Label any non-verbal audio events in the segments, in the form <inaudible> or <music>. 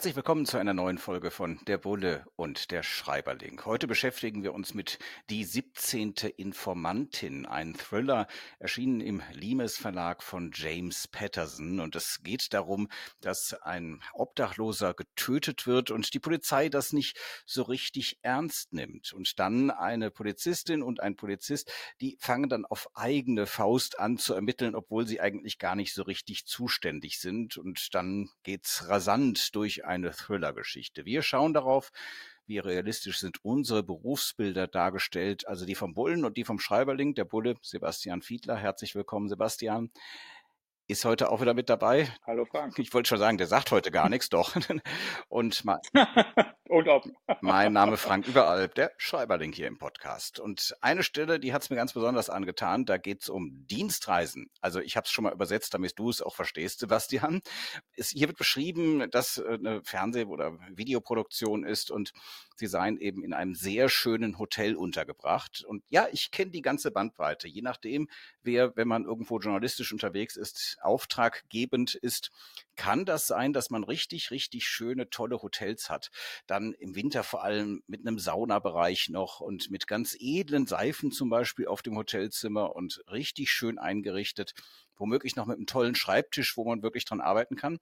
Herzlich willkommen zu einer neuen Folge von Der Bulle und der Schreiberling. Heute beschäftigen wir uns mit Die 17. Informantin, ein Thriller, erschienen im Limes Verlag von James Patterson. Und es geht darum, dass ein Obdachloser getötet wird und die Polizei das nicht so richtig ernst nimmt. Und dann eine Polizistin und ein Polizist, die fangen dann auf eigene Faust an zu ermitteln, obwohl sie eigentlich gar nicht so richtig zuständig sind. Und dann geht's rasant durch eine Thriller-Geschichte. Wir schauen darauf, wie realistisch sind unsere Berufsbilder dargestellt, also die vom Bullen und die vom Schreiberling, der Bulle Sebastian Fiedler. Herzlich willkommen, Sebastian ist heute auch wieder mit dabei. Hallo Frank. Ich wollte schon sagen, der sagt heute gar nichts, doch. <laughs> Und <laughs> mein, Unglaublich. <laughs> mein Name Frank Überalb, der Schreiberling hier im Podcast. Und eine Stelle, die hat es mir ganz besonders angetan, da geht es um Dienstreisen. Also ich habe es schon mal übersetzt, damit du es auch verstehst, Sebastian. Es, hier wird beschrieben, dass äh, eine Fernseh- oder Videoproduktion ist und sie seien eben in einem sehr schönen Hotel untergebracht. Und ja, ich kenne die ganze Bandbreite. Je nachdem, wer, wenn man irgendwo journalistisch unterwegs ist, auftraggebend ist, kann das sein, dass man richtig, richtig schöne, tolle Hotels hat. Dann im Winter vor allem mit einem Saunabereich noch und mit ganz edlen Seifen zum Beispiel auf dem Hotelzimmer und richtig schön eingerichtet. Womöglich noch mit einem tollen Schreibtisch, wo man wirklich dran arbeiten kann.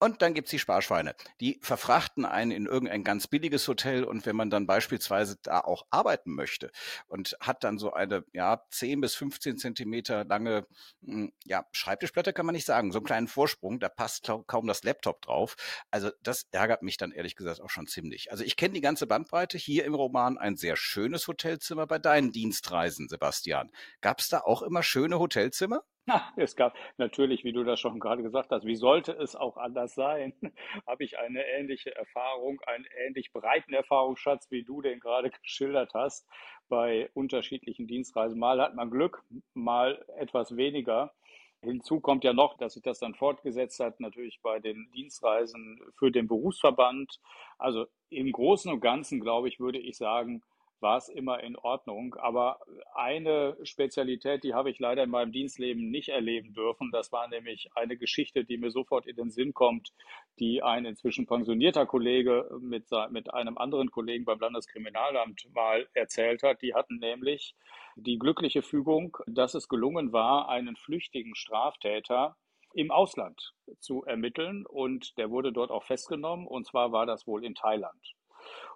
Und dann gibt's die Sparschweine. Die verfrachten einen in irgendein ganz billiges Hotel und wenn man dann beispielsweise da auch arbeiten möchte und hat dann so eine ja 10 bis 15 Zentimeter lange hm, ja Schreibtischplatte kann man nicht sagen, so einen kleinen Vorsprung, da passt kaum das Laptop drauf. Also das ärgert mich dann ehrlich gesagt auch schon ziemlich. Also ich kenne die ganze Bandbreite hier im Roman ein sehr schönes Hotelzimmer bei deinen Dienstreisen, Sebastian. Gab's da auch immer schöne Hotelzimmer? Na, <laughs> es gab natürlich, wie du das schon gerade gesagt hast, wie sollte es auch anders sein, <laughs> habe ich eine ähnliche Erfahrung, einen ähnlich breiten Erfahrungsschatz, wie du den gerade <laughs> geschildert hast, bei unterschiedlichen Dienstreisen. Mal hat man Glück, mal etwas weniger. Hinzu kommt ja noch, dass sich das dann fortgesetzt hat, natürlich bei den Dienstreisen für den Berufsverband. Also im Großen und Ganzen, glaube ich, würde ich sagen, war es immer in Ordnung. Aber eine Spezialität, die habe ich leider in meinem Dienstleben nicht erleben dürfen. Das war nämlich eine Geschichte, die mir sofort in den Sinn kommt, die ein inzwischen pensionierter Kollege mit, mit einem anderen Kollegen beim Landeskriminalamt mal erzählt hat. Die hatten nämlich die glückliche Fügung, dass es gelungen war, einen flüchtigen Straftäter im Ausland zu ermitteln und der wurde dort auch festgenommen und zwar war das wohl in Thailand.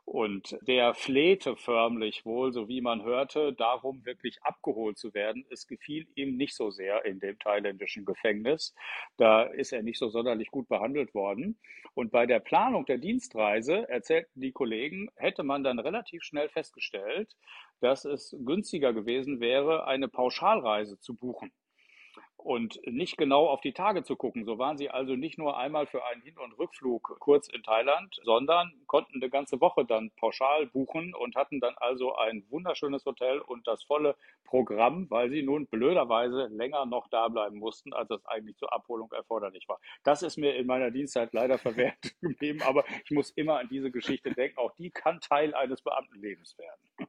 Und der flehte förmlich wohl, so wie man hörte, darum wirklich abgeholt zu werden. Es gefiel ihm nicht so sehr in dem thailändischen Gefängnis. Da ist er nicht so sonderlich gut behandelt worden. Und bei der Planung der Dienstreise, erzählten die Kollegen, hätte man dann relativ schnell festgestellt, dass es günstiger gewesen wäre, eine Pauschalreise zu buchen und nicht genau auf die Tage zu gucken. So waren sie also nicht nur einmal für einen Hin- und Rückflug kurz in Thailand, sondern konnten eine ganze Woche dann pauschal buchen und hatten dann also ein wunderschönes Hotel und das volle Programm, weil sie nun blöderweise länger noch da bleiben mussten, als es eigentlich zur Abholung erforderlich war. Das ist mir in meiner Dienstzeit leider verwehrt <laughs> geblieben, aber ich muss immer an diese Geschichte denken. Auch die kann Teil eines Beamtenlebens werden.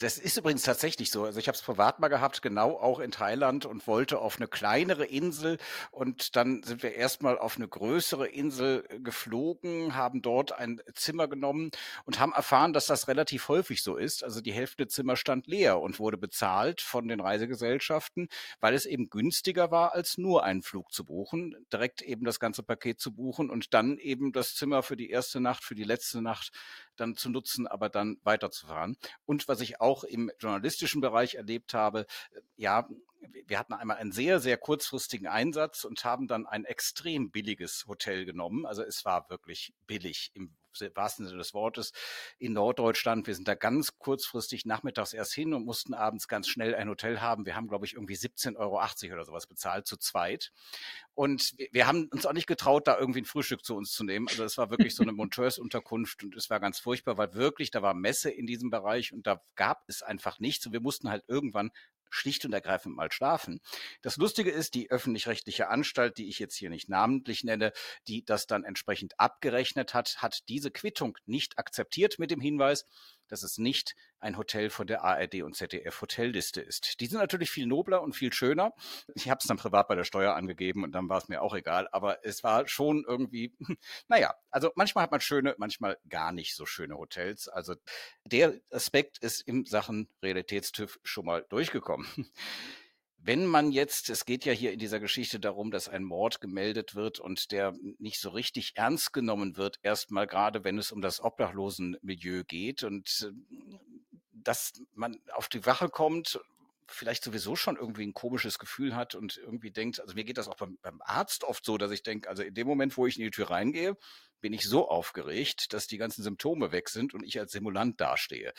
Das ist übrigens tatsächlich so. Also ich habe es privat mal gehabt, genau auch in Thailand und wollte auf eine kleinere Insel und dann sind wir erstmal auf eine größere Insel äh, geflogen, haben dort ein Zimmer genommen und haben erfahren, dass das relativ häufig so ist. Also die Hälfte Zimmer stand leer und wurde bezahlt von den Reisegesellschaften, weil es eben günstiger war, als nur einen Flug zu buchen, direkt eben das ganze Paket zu buchen und dann eben das Zimmer für die erste Nacht, für die letzte Nacht dann zu nutzen, aber dann weiterzufahren. Und was ich auch im journalistischen Bereich erlebt habe, äh, ja, wir hatten einmal einen sehr, sehr kurzfristigen Einsatz und haben dann ein extrem billiges Hotel genommen. Also es war wirklich billig im wahrsten Sinne des Wortes in Norddeutschland. Wir sind da ganz kurzfristig nachmittags erst hin und mussten abends ganz schnell ein Hotel haben. Wir haben, glaube ich, irgendwie 17,80 Euro oder sowas bezahlt zu zweit. Und wir haben uns auch nicht getraut, da irgendwie ein Frühstück zu uns zu nehmen. Also es war wirklich so eine <laughs> Monteursunterkunft und es war ganz furchtbar, weil wirklich, da war Messe in diesem Bereich und da gab es einfach nichts und wir mussten halt irgendwann schlicht und ergreifend mal schlafen. Das Lustige ist, die öffentlich-rechtliche Anstalt, die ich jetzt hier nicht namentlich nenne, die das dann entsprechend abgerechnet hat, hat diese Quittung nicht akzeptiert mit dem Hinweis, dass es nicht ein Hotel von der ARD und ZDF Hotelliste ist. Die sind natürlich viel nobler und viel schöner. Ich habe es dann privat bei der Steuer angegeben und dann war es mir auch egal, aber es war schon irgendwie, <laughs> naja, also manchmal hat man schöne, manchmal gar nicht so schöne Hotels. Also der Aspekt ist in Sachen Realitätstüv schon mal durchgekommen. <laughs> Wenn man jetzt, es geht ja hier in dieser Geschichte darum, dass ein Mord gemeldet wird und der nicht so richtig ernst genommen wird, erstmal gerade wenn es um das Obdachlosenmilieu geht und äh, dass man auf die Wache kommt, vielleicht sowieso schon irgendwie ein komisches Gefühl hat und irgendwie denkt, also mir geht das auch beim, beim Arzt oft so, dass ich denke, also in dem Moment, wo ich in die Tür reingehe, bin ich so aufgeregt, dass die ganzen Symptome weg sind und ich als Simulant dastehe.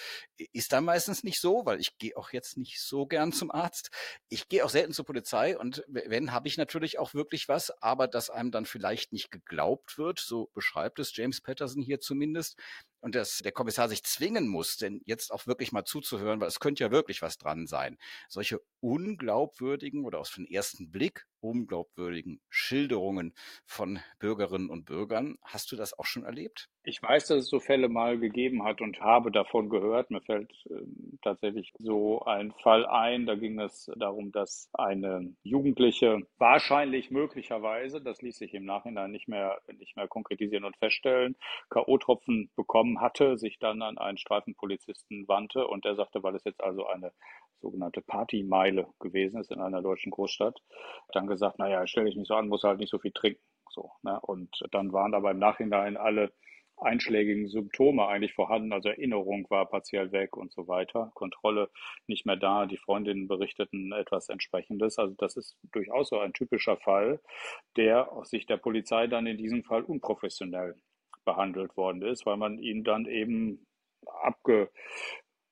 Ist da meistens nicht so, weil ich gehe auch jetzt nicht so gern zum Arzt. Ich gehe auch selten zur Polizei und wenn, habe ich natürlich auch wirklich was, aber dass einem dann vielleicht nicht geglaubt wird, so beschreibt es James Patterson hier zumindest, und dass der Kommissar sich zwingen muss, denn jetzt auch wirklich mal zuzuhören, weil es könnte ja wirklich was dran sein. Solche unglaubwürdigen oder aus dem ersten Blick unglaubwürdigen Schilderungen von Bürgerinnen und Bürgern. Hast du das auch schon erlebt? Ich weiß, dass es so Fälle mal gegeben hat und habe davon gehört. Mir fällt äh, tatsächlich so ein Fall ein. Da ging es darum, dass eine Jugendliche wahrscheinlich möglicherweise, das ließ sich im Nachhinein nicht mehr, nicht mehr konkretisieren und feststellen, K.O.-Tropfen bekommen hatte, sich dann an einen Streifenpolizisten wandte und der sagte, weil es jetzt also eine sogenannte Partymeile gewesen ist in einer deutschen Großstadt, dann gesagt, naja, stell dich nicht so an, muss halt nicht so viel trinken. So, ne? Und dann waren aber im Nachhinein alle einschlägigen Symptome eigentlich vorhanden, also Erinnerung war partiell weg und so weiter, Kontrolle nicht mehr da, die Freundinnen berichteten etwas entsprechendes. Also das ist durchaus so ein typischer Fall, der aus Sicht der Polizei dann in diesem Fall unprofessionell behandelt worden ist, weil man ihn dann eben abge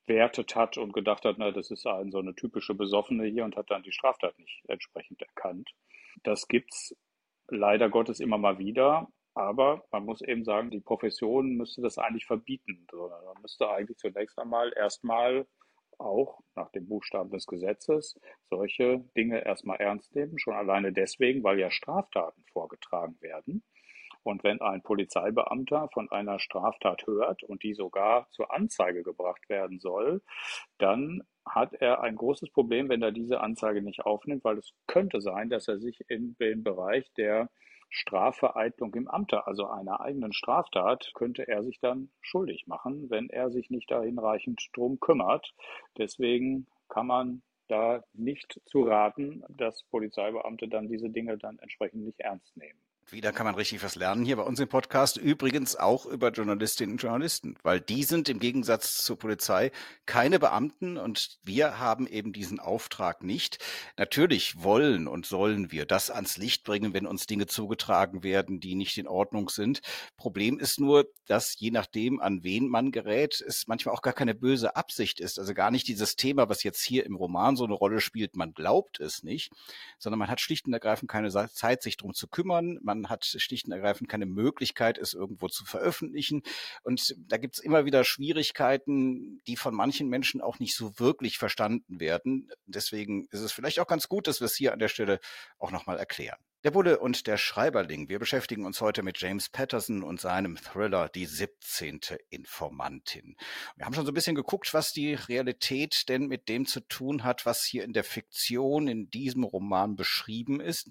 bewertet hat und gedacht hat, na, das ist ein, so eine typische Besoffene hier und hat dann die Straftat nicht entsprechend erkannt. Das gibt's leider Gottes immer mal wieder. Aber man muss eben sagen, die Profession müsste das eigentlich verbieten. Man müsste eigentlich zunächst einmal erstmal auch nach dem Buchstaben des Gesetzes solche Dinge erstmal ernst nehmen. Schon alleine deswegen, weil ja Straftaten vorgetragen werden. Und wenn ein Polizeibeamter von einer Straftat hört und die sogar zur Anzeige gebracht werden soll, dann hat er ein großes Problem, wenn er diese Anzeige nicht aufnimmt, weil es könnte sein, dass er sich in den Bereich der Strafvereitlung im Amte, also einer eigenen Straftat, könnte er sich dann schuldig machen, wenn er sich nicht da hinreichend drum kümmert. Deswegen kann man da nicht zu raten, dass Polizeibeamte dann diese Dinge dann entsprechend nicht ernst nehmen. Wieder kann man richtig was lernen hier bei uns im Podcast. Übrigens auch über Journalistinnen und Journalisten, weil die sind im Gegensatz zur Polizei keine Beamten und wir haben eben diesen Auftrag nicht. Natürlich wollen und sollen wir das ans Licht bringen, wenn uns Dinge zugetragen werden, die nicht in Ordnung sind. Problem ist nur, dass je nachdem, an wen man gerät, es manchmal auch gar keine böse Absicht ist. Also gar nicht dieses Thema, was jetzt hier im Roman so eine Rolle spielt, man glaubt es nicht, sondern man hat schlicht und ergreifend keine Zeit, sich drum zu kümmern. Man man hat schlicht und ergreifend keine Möglichkeit, es irgendwo zu veröffentlichen. Und da gibt es immer wieder Schwierigkeiten, die von manchen Menschen auch nicht so wirklich verstanden werden. Deswegen ist es vielleicht auch ganz gut, dass wir es hier an der Stelle auch nochmal erklären. Der Bulle und der Schreiberling. Wir beschäftigen uns heute mit James Patterson und seinem Thriller Die 17. Informantin. Wir haben schon so ein bisschen geguckt, was die Realität denn mit dem zu tun hat, was hier in der Fiktion in diesem Roman beschrieben ist.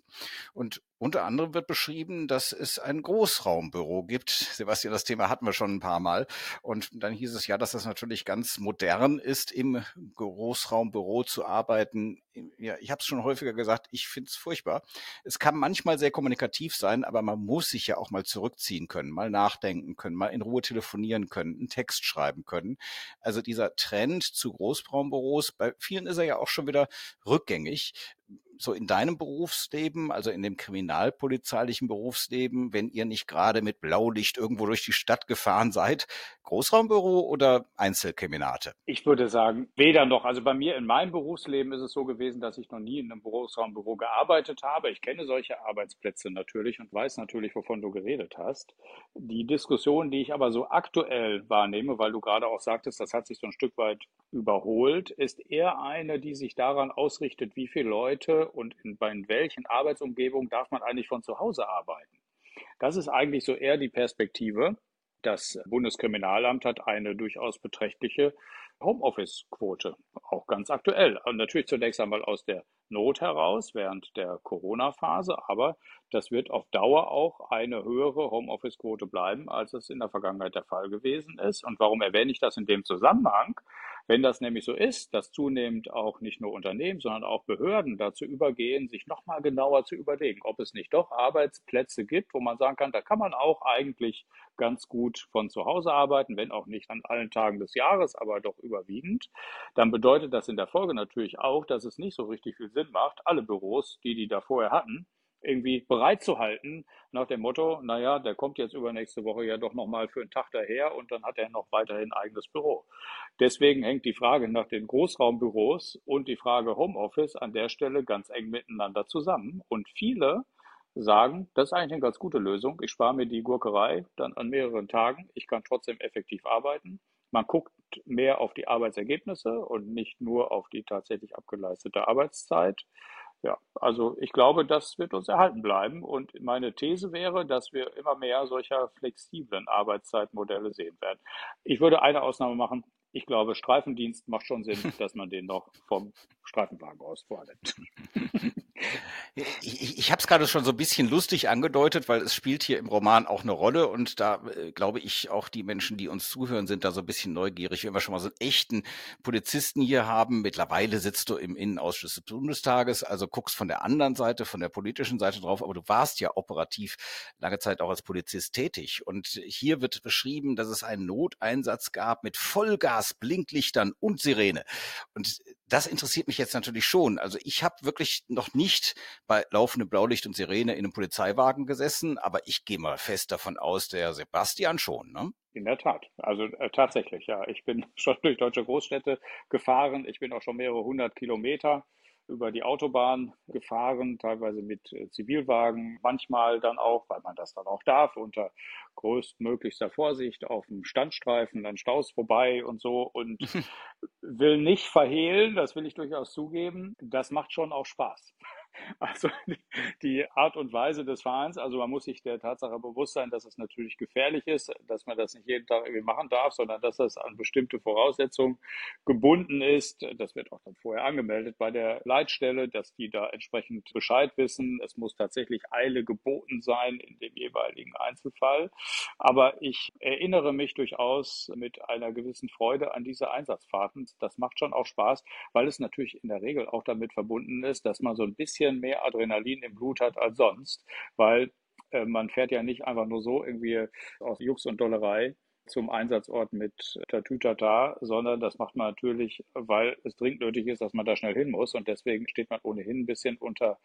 Und unter anderem wird beschrieben, dass es ein Großraumbüro gibt. Sebastian, das Thema hatten wir schon ein paar Mal. Und dann hieß es ja, dass das natürlich ganz modern ist, im Großraumbüro zu arbeiten. Ja, ich habe es schon häufiger gesagt, ich finde es furchtbar. Es manchmal sehr kommunikativ sein, aber man muss sich ja auch mal zurückziehen können, mal nachdenken können, mal in Ruhe telefonieren können, einen Text schreiben können. Also dieser Trend zu Großraumbüros, bei vielen ist er ja auch schon wieder rückgängig so in deinem Berufsleben, also in dem kriminalpolizeilichen Berufsleben, wenn ihr nicht gerade mit Blaulicht irgendwo durch die Stadt gefahren seid, Großraumbüro oder Einzelkriminate? Ich würde sagen, weder noch. Also bei mir in meinem Berufsleben ist es so gewesen, dass ich noch nie in einem Großraumbüro gearbeitet habe. Ich kenne solche Arbeitsplätze natürlich und weiß natürlich, wovon du geredet hast. Die Diskussion, die ich aber so aktuell wahrnehme, weil du gerade auch sagtest, das hat sich so ein Stück weit überholt, ist eher eine, die sich daran ausrichtet, wie viele Leute und in, in welchen Arbeitsumgebungen darf man eigentlich von zu Hause arbeiten. Das ist eigentlich so eher die Perspektive. Das Bundeskriminalamt hat eine durchaus beträchtliche Homeoffice-Quote, auch ganz aktuell. Und natürlich zunächst einmal aus der Not heraus während der Corona-Phase, aber das wird auf Dauer auch eine höhere Homeoffice-Quote bleiben, als es in der Vergangenheit der Fall gewesen ist. Und warum erwähne ich das in dem Zusammenhang? Wenn das nämlich so ist, dass zunehmend auch nicht nur Unternehmen, sondern auch Behörden dazu übergehen, sich nochmal genauer zu überlegen, ob es nicht doch Arbeitsplätze gibt, wo man sagen kann, da kann man auch eigentlich ganz gut von zu Hause arbeiten, wenn auch nicht an allen Tagen des Jahres, aber doch überwiegend, dann bedeutet das in der Folge natürlich auch, dass es nicht so richtig viel Sinn macht, alle Büros, die die da vorher hatten, irgendwie bereit zu halten, nach dem Motto, naja, der kommt jetzt übernächste Woche ja doch nochmal für einen Tag daher und dann hat er noch weiterhin eigenes Büro. Deswegen hängt die Frage nach den Großraumbüros und die Frage Homeoffice an der Stelle ganz eng miteinander zusammen. Und viele sagen, das ist eigentlich eine ganz gute Lösung. Ich spare mir die Gurkerei dann an mehreren Tagen. Ich kann trotzdem effektiv arbeiten. Man guckt mehr auf die Arbeitsergebnisse und nicht nur auf die tatsächlich abgeleistete Arbeitszeit. Ja, also ich glaube, das wird uns erhalten bleiben. Und meine These wäre, dass wir immer mehr solcher flexiblen Arbeitszeitmodelle sehen werden. Ich würde eine Ausnahme machen. Ich glaube, Streifendienst macht schon Sinn, <laughs> dass man den noch vom Streifenwagen aus vornimmt. <laughs> Ich, ich habe es gerade schon so ein bisschen lustig angedeutet, weil es spielt hier im Roman auch eine Rolle und da äh, glaube ich auch die Menschen, die uns zuhören, sind da so ein bisschen neugierig. Wenn wir schon mal so einen echten Polizisten hier haben, mittlerweile sitzt du im Innenausschuss des Bundestages, also guckst von der anderen Seite, von der politischen Seite drauf, aber du warst ja operativ lange Zeit auch als Polizist tätig und hier wird beschrieben, dass es einen Noteinsatz gab mit Vollgas, Blinklichtern und Sirene und das interessiert mich jetzt natürlich schon. Also ich habe wirklich noch nicht bei laufendem Blaulicht und Sirene in einem Polizeiwagen gesessen, aber ich gehe mal fest davon aus, der Sebastian schon, ne? In der Tat. Also äh, tatsächlich, ja. Ich bin <laughs> schon durch deutsche Großstädte gefahren. Ich bin auch schon mehrere hundert Kilometer über die Autobahn gefahren, teilweise mit äh, Zivilwagen, manchmal dann auch, weil man das dann auch darf, unter größtmöglichster Vorsicht auf dem Standstreifen, dann Staus vorbei und so und <laughs> will nicht verhehlen, das will ich durchaus zugeben, das macht schon auch Spaß. <laughs> Also die Art und Weise des Fahrens, also man muss sich der Tatsache bewusst sein, dass es natürlich gefährlich ist, dass man das nicht jeden Tag irgendwie machen darf, sondern dass das an bestimmte Voraussetzungen gebunden ist. Das wird auch dann vorher angemeldet bei der Leitstelle, dass die da entsprechend Bescheid wissen. Es muss tatsächlich Eile geboten sein in dem jeweiligen Einzelfall. Aber ich erinnere mich durchaus mit einer gewissen Freude an diese Einsatzfahrten. Das macht schon auch Spaß, weil es natürlich in der Regel auch damit verbunden ist, dass man so ein bisschen bisschen mehr Adrenalin im Blut hat als sonst, weil äh, man fährt ja nicht einfach nur so irgendwie aus Jux und Dollerei zum Einsatzort mit Tatütata, sondern das macht man natürlich, weil es dringend nötig ist, dass man da schnell hin muss. Und deswegen steht man ohnehin ein bisschen unter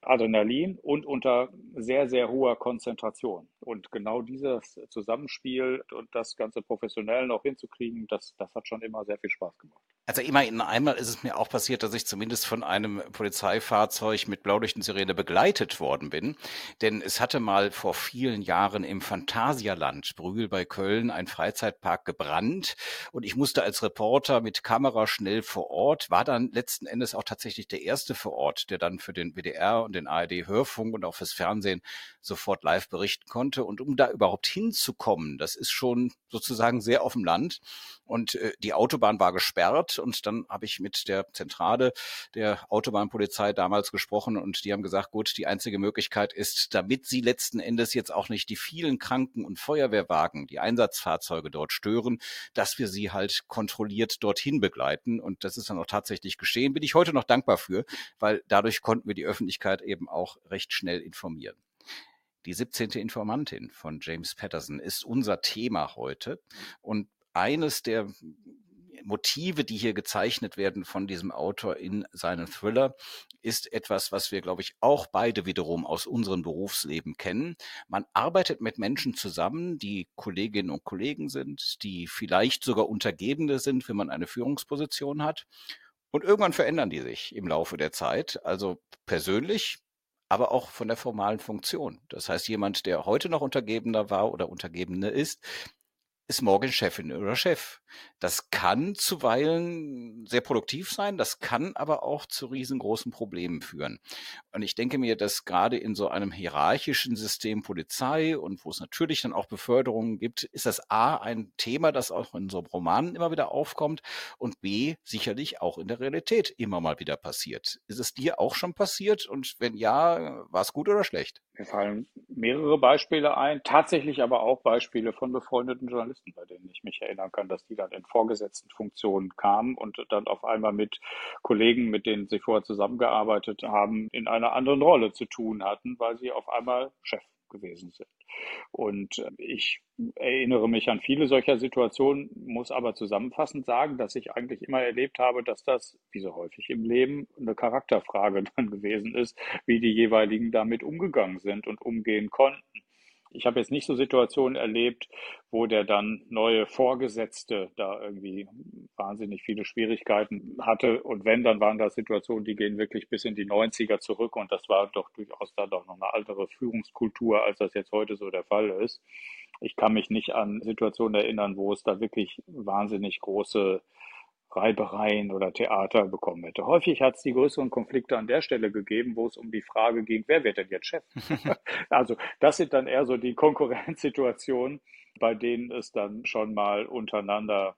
Adrenalin und unter sehr, sehr hoher Konzentration. Und genau dieses Zusammenspiel und das Ganze professionell noch hinzukriegen, das, das hat schon immer sehr viel Spaß gemacht. Also immerhin einmal ist es mir auch passiert, dass ich zumindest von einem Polizeifahrzeug mit Blaulichtensirene begleitet worden bin. Denn es hatte mal vor vielen Jahren im Phantasialand Brühl bei Köln ein Freizeitpark gebrannt und ich musste als Reporter mit Kamera schnell vor Ort, war dann letzten Endes auch tatsächlich der erste vor Ort, der dann für den WDR und den ARD Hörfunk und auch fürs Fernsehen sofort live berichten konnte. Und um da überhaupt hinzukommen, das ist schon sozusagen sehr auf dem Land und äh, die Autobahn war gesperrt und dann habe ich mit der Zentrale der Autobahnpolizei damals gesprochen und die haben gesagt, gut, die einzige Möglichkeit ist, damit sie letzten Endes jetzt auch nicht die vielen Kranken- und Feuerwehrwagen, die Einsatzfahrzeuge dort stören, dass wir sie halt kontrolliert dorthin begleiten. Und das ist dann auch tatsächlich geschehen. Bin ich heute noch dankbar für, weil dadurch konnten wir die Öffentlichkeit eben auch recht schnell informieren. Die 17. Informantin von James Patterson ist unser Thema heute. Und eines der Motive, die hier gezeichnet werden von diesem Autor in seinen Thriller, ist etwas, was wir, glaube ich, auch beide wiederum aus unserem Berufsleben kennen. Man arbeitet mit Menschen zusammen, die Kolleginnen und Kollegen sind, die vielleicht sogar Untergebene sind, wenn man eine Führungsposition hat. Und irgendwann verändern die sich im Laufe der Zeit, also persönlich, aber auch von der formalen Funktion. Das heißt, jemand, der heute noch Untergebener war oder Untergebene ist, ist morgen Chefin oder Chef. Das kann zuweilen sehr produktiv sein, das kann aber auch zu riesengroßen Problemen führen. Und ich denke mir, dass gerade in so einem hierarchischen System Polizei und wo es natürlich dann auch Beförderungen gibt, ist das A ein Thema, das auch in so Romanen immer wieder aufkommt und B sicherlich auch in der Realität immer mal wieder passiert. Ist es dir auch schon passiert und wenn ja, war es gut oder schlecht? Mir fallen mehrere Beispiele ein, tatsächlich aber auch Beispiele von befreundeten Journalisten, bei denen ich mich erinnern kann, dass die dann in vorgesetzten Funktionen kamen und dann auf einmal mit Kollegen, mit denen sie vorher zusammengearbeitet haben, in einer anderen Rolle zu tun hatten, weil sie auf einmal Chef gewesen sind. Und äh, ich erinnere mich an viele solcher Situationen, muss aber zusammenfassend sagen, dass ich eigentlich immer erlebt habe, dass das, wie so häufig im Leben, eine Charakterfrage <laughs> dann gewesen ist, wie die jeweiligen damit umgegangen sind und umgehen konnten. Ich habe jetzt nicht so Situationen erlebt, wo der dann neue Vorgesetzte da irgendwie wahnsinnig viele Schwierigkeiten hatte. Und wenn, dann waren das Situationen, die gehen wirklich bis in die 90er zurück. Und das war doch durchaus da doch noch eine andere Führungskultur, als das jetzt heute so der Fall ist. Ich kann mich nicht an Situationen erinnern, wo es da wirklich wahnsinnig große Reibereien oder Theater bekommen hätte. Häufig hat es die größeren Konflikte an der Stelle gegeben, wo es um die Frage ging, wer wird denn jetzt Chef? <laughs> also das sind dann eher so die Konkurrenzsituationen, bei denen es dann schon mal untereinander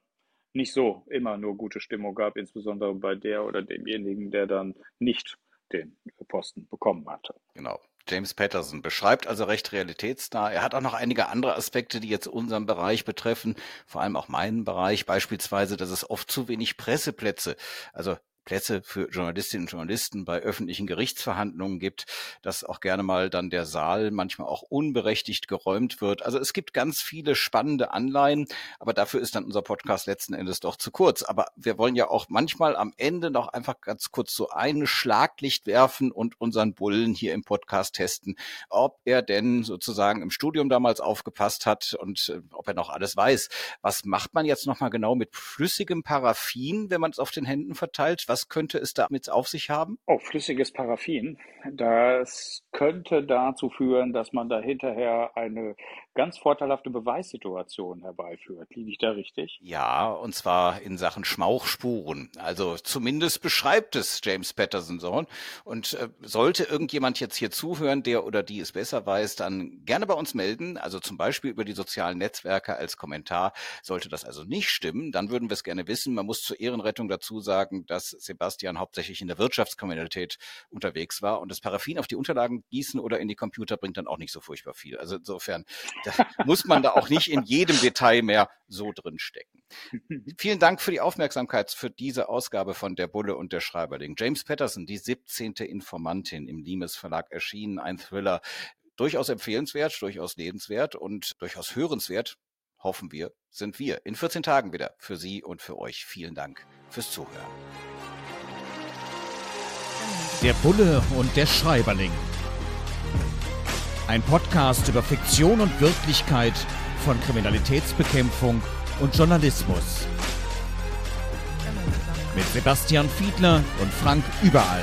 nicht so immer nur gute Stimmung gab, insbesondere bei der oder demjenigen, der dann nicht den Posten bekommen hatte. Genau. James Patterson beschreibt also recht realitätsnah. Er hat auch noch einige andere Aspekte, die jetzt unseren Bereich betreffen, vor allem auch meinen Bereich, beispielsweise, dass es oft zu wenig Presseplätze, also Plätze für Journalistinnen und Journalisten bei öffentlichen Gerichtsverhandlungen gibt, dass auch gerne mal dann der Saal manchmal auch unberechtigt geräumt wird. Also es gibt ganz viele spannende Anleihen, aber dafür ist dann unser Podcast letzten Endes doch zu kurz. Aber wir wollen ja auch manchmal am Ende noch einfach ganz kurz so ein Schlaglicht werfen und unseren Bullen hier im Podcast testen, ob er denn sozusagen im Studium damals aufgepasst hat und äh, ob er noch alles weiß. Was macht man jetzt nochmal genau mit flüssigem Paraffin, wenn man es auf den Händen verteilt? Was könnte es damit auf sich haben? Oh, flüssiges Paraffin. Das könnte dazu führen, dass man da hinterher eine ganz vorteilhafte Beweissituation herbeiführt. Liege ich da richtig? Ja, und zwar in Sachen Schmauchspuren. Also zumindest beschreibt es James Patterson so. Und äh, sollte irgendjemand jetzt hier zuhören, der oder die es besser weiß, dann gerne bei uns melden. Also zum Beispiel über die sozialen Netzwerke als Kommentar. Sollte das also nicht stimmen, dann würden wir es gerne wissen. Man muss zur Ehrenrettung dazu sagen, dass Sebastian hauptsächlich in der Wirtschaftskriminalität unterwegs war und das Paraffin auf die Unterlagen gießen oder in die Computer bringt dann auch nicht so furchtbar viel. Also insofern <laughs> muss man da auch nicht in jedem Detail mehr so drin stecken. <laughs> Vielen Dank für die Aufmerksamkeit für diese Ausgabe von Der Bulle und der Schreiberling. James Patterson, die 17. Informantin im Limes Verlag erschienen, ein Thriller. Durchaus empfehlenswert, durchaus lebenswert und durchaus hörenswert, hoffen wir, sind wir in 14 Tagen wieder für Sie und für euch. Vielen Dank fürs Zuhören. Der Bulle und der Schreiberling. Ein Podcast über Fiktion und Wirklichkeit von Kriminalitätsbekämpfung und Journalismus. Mit Sebastian Fiedler und Frank Überall.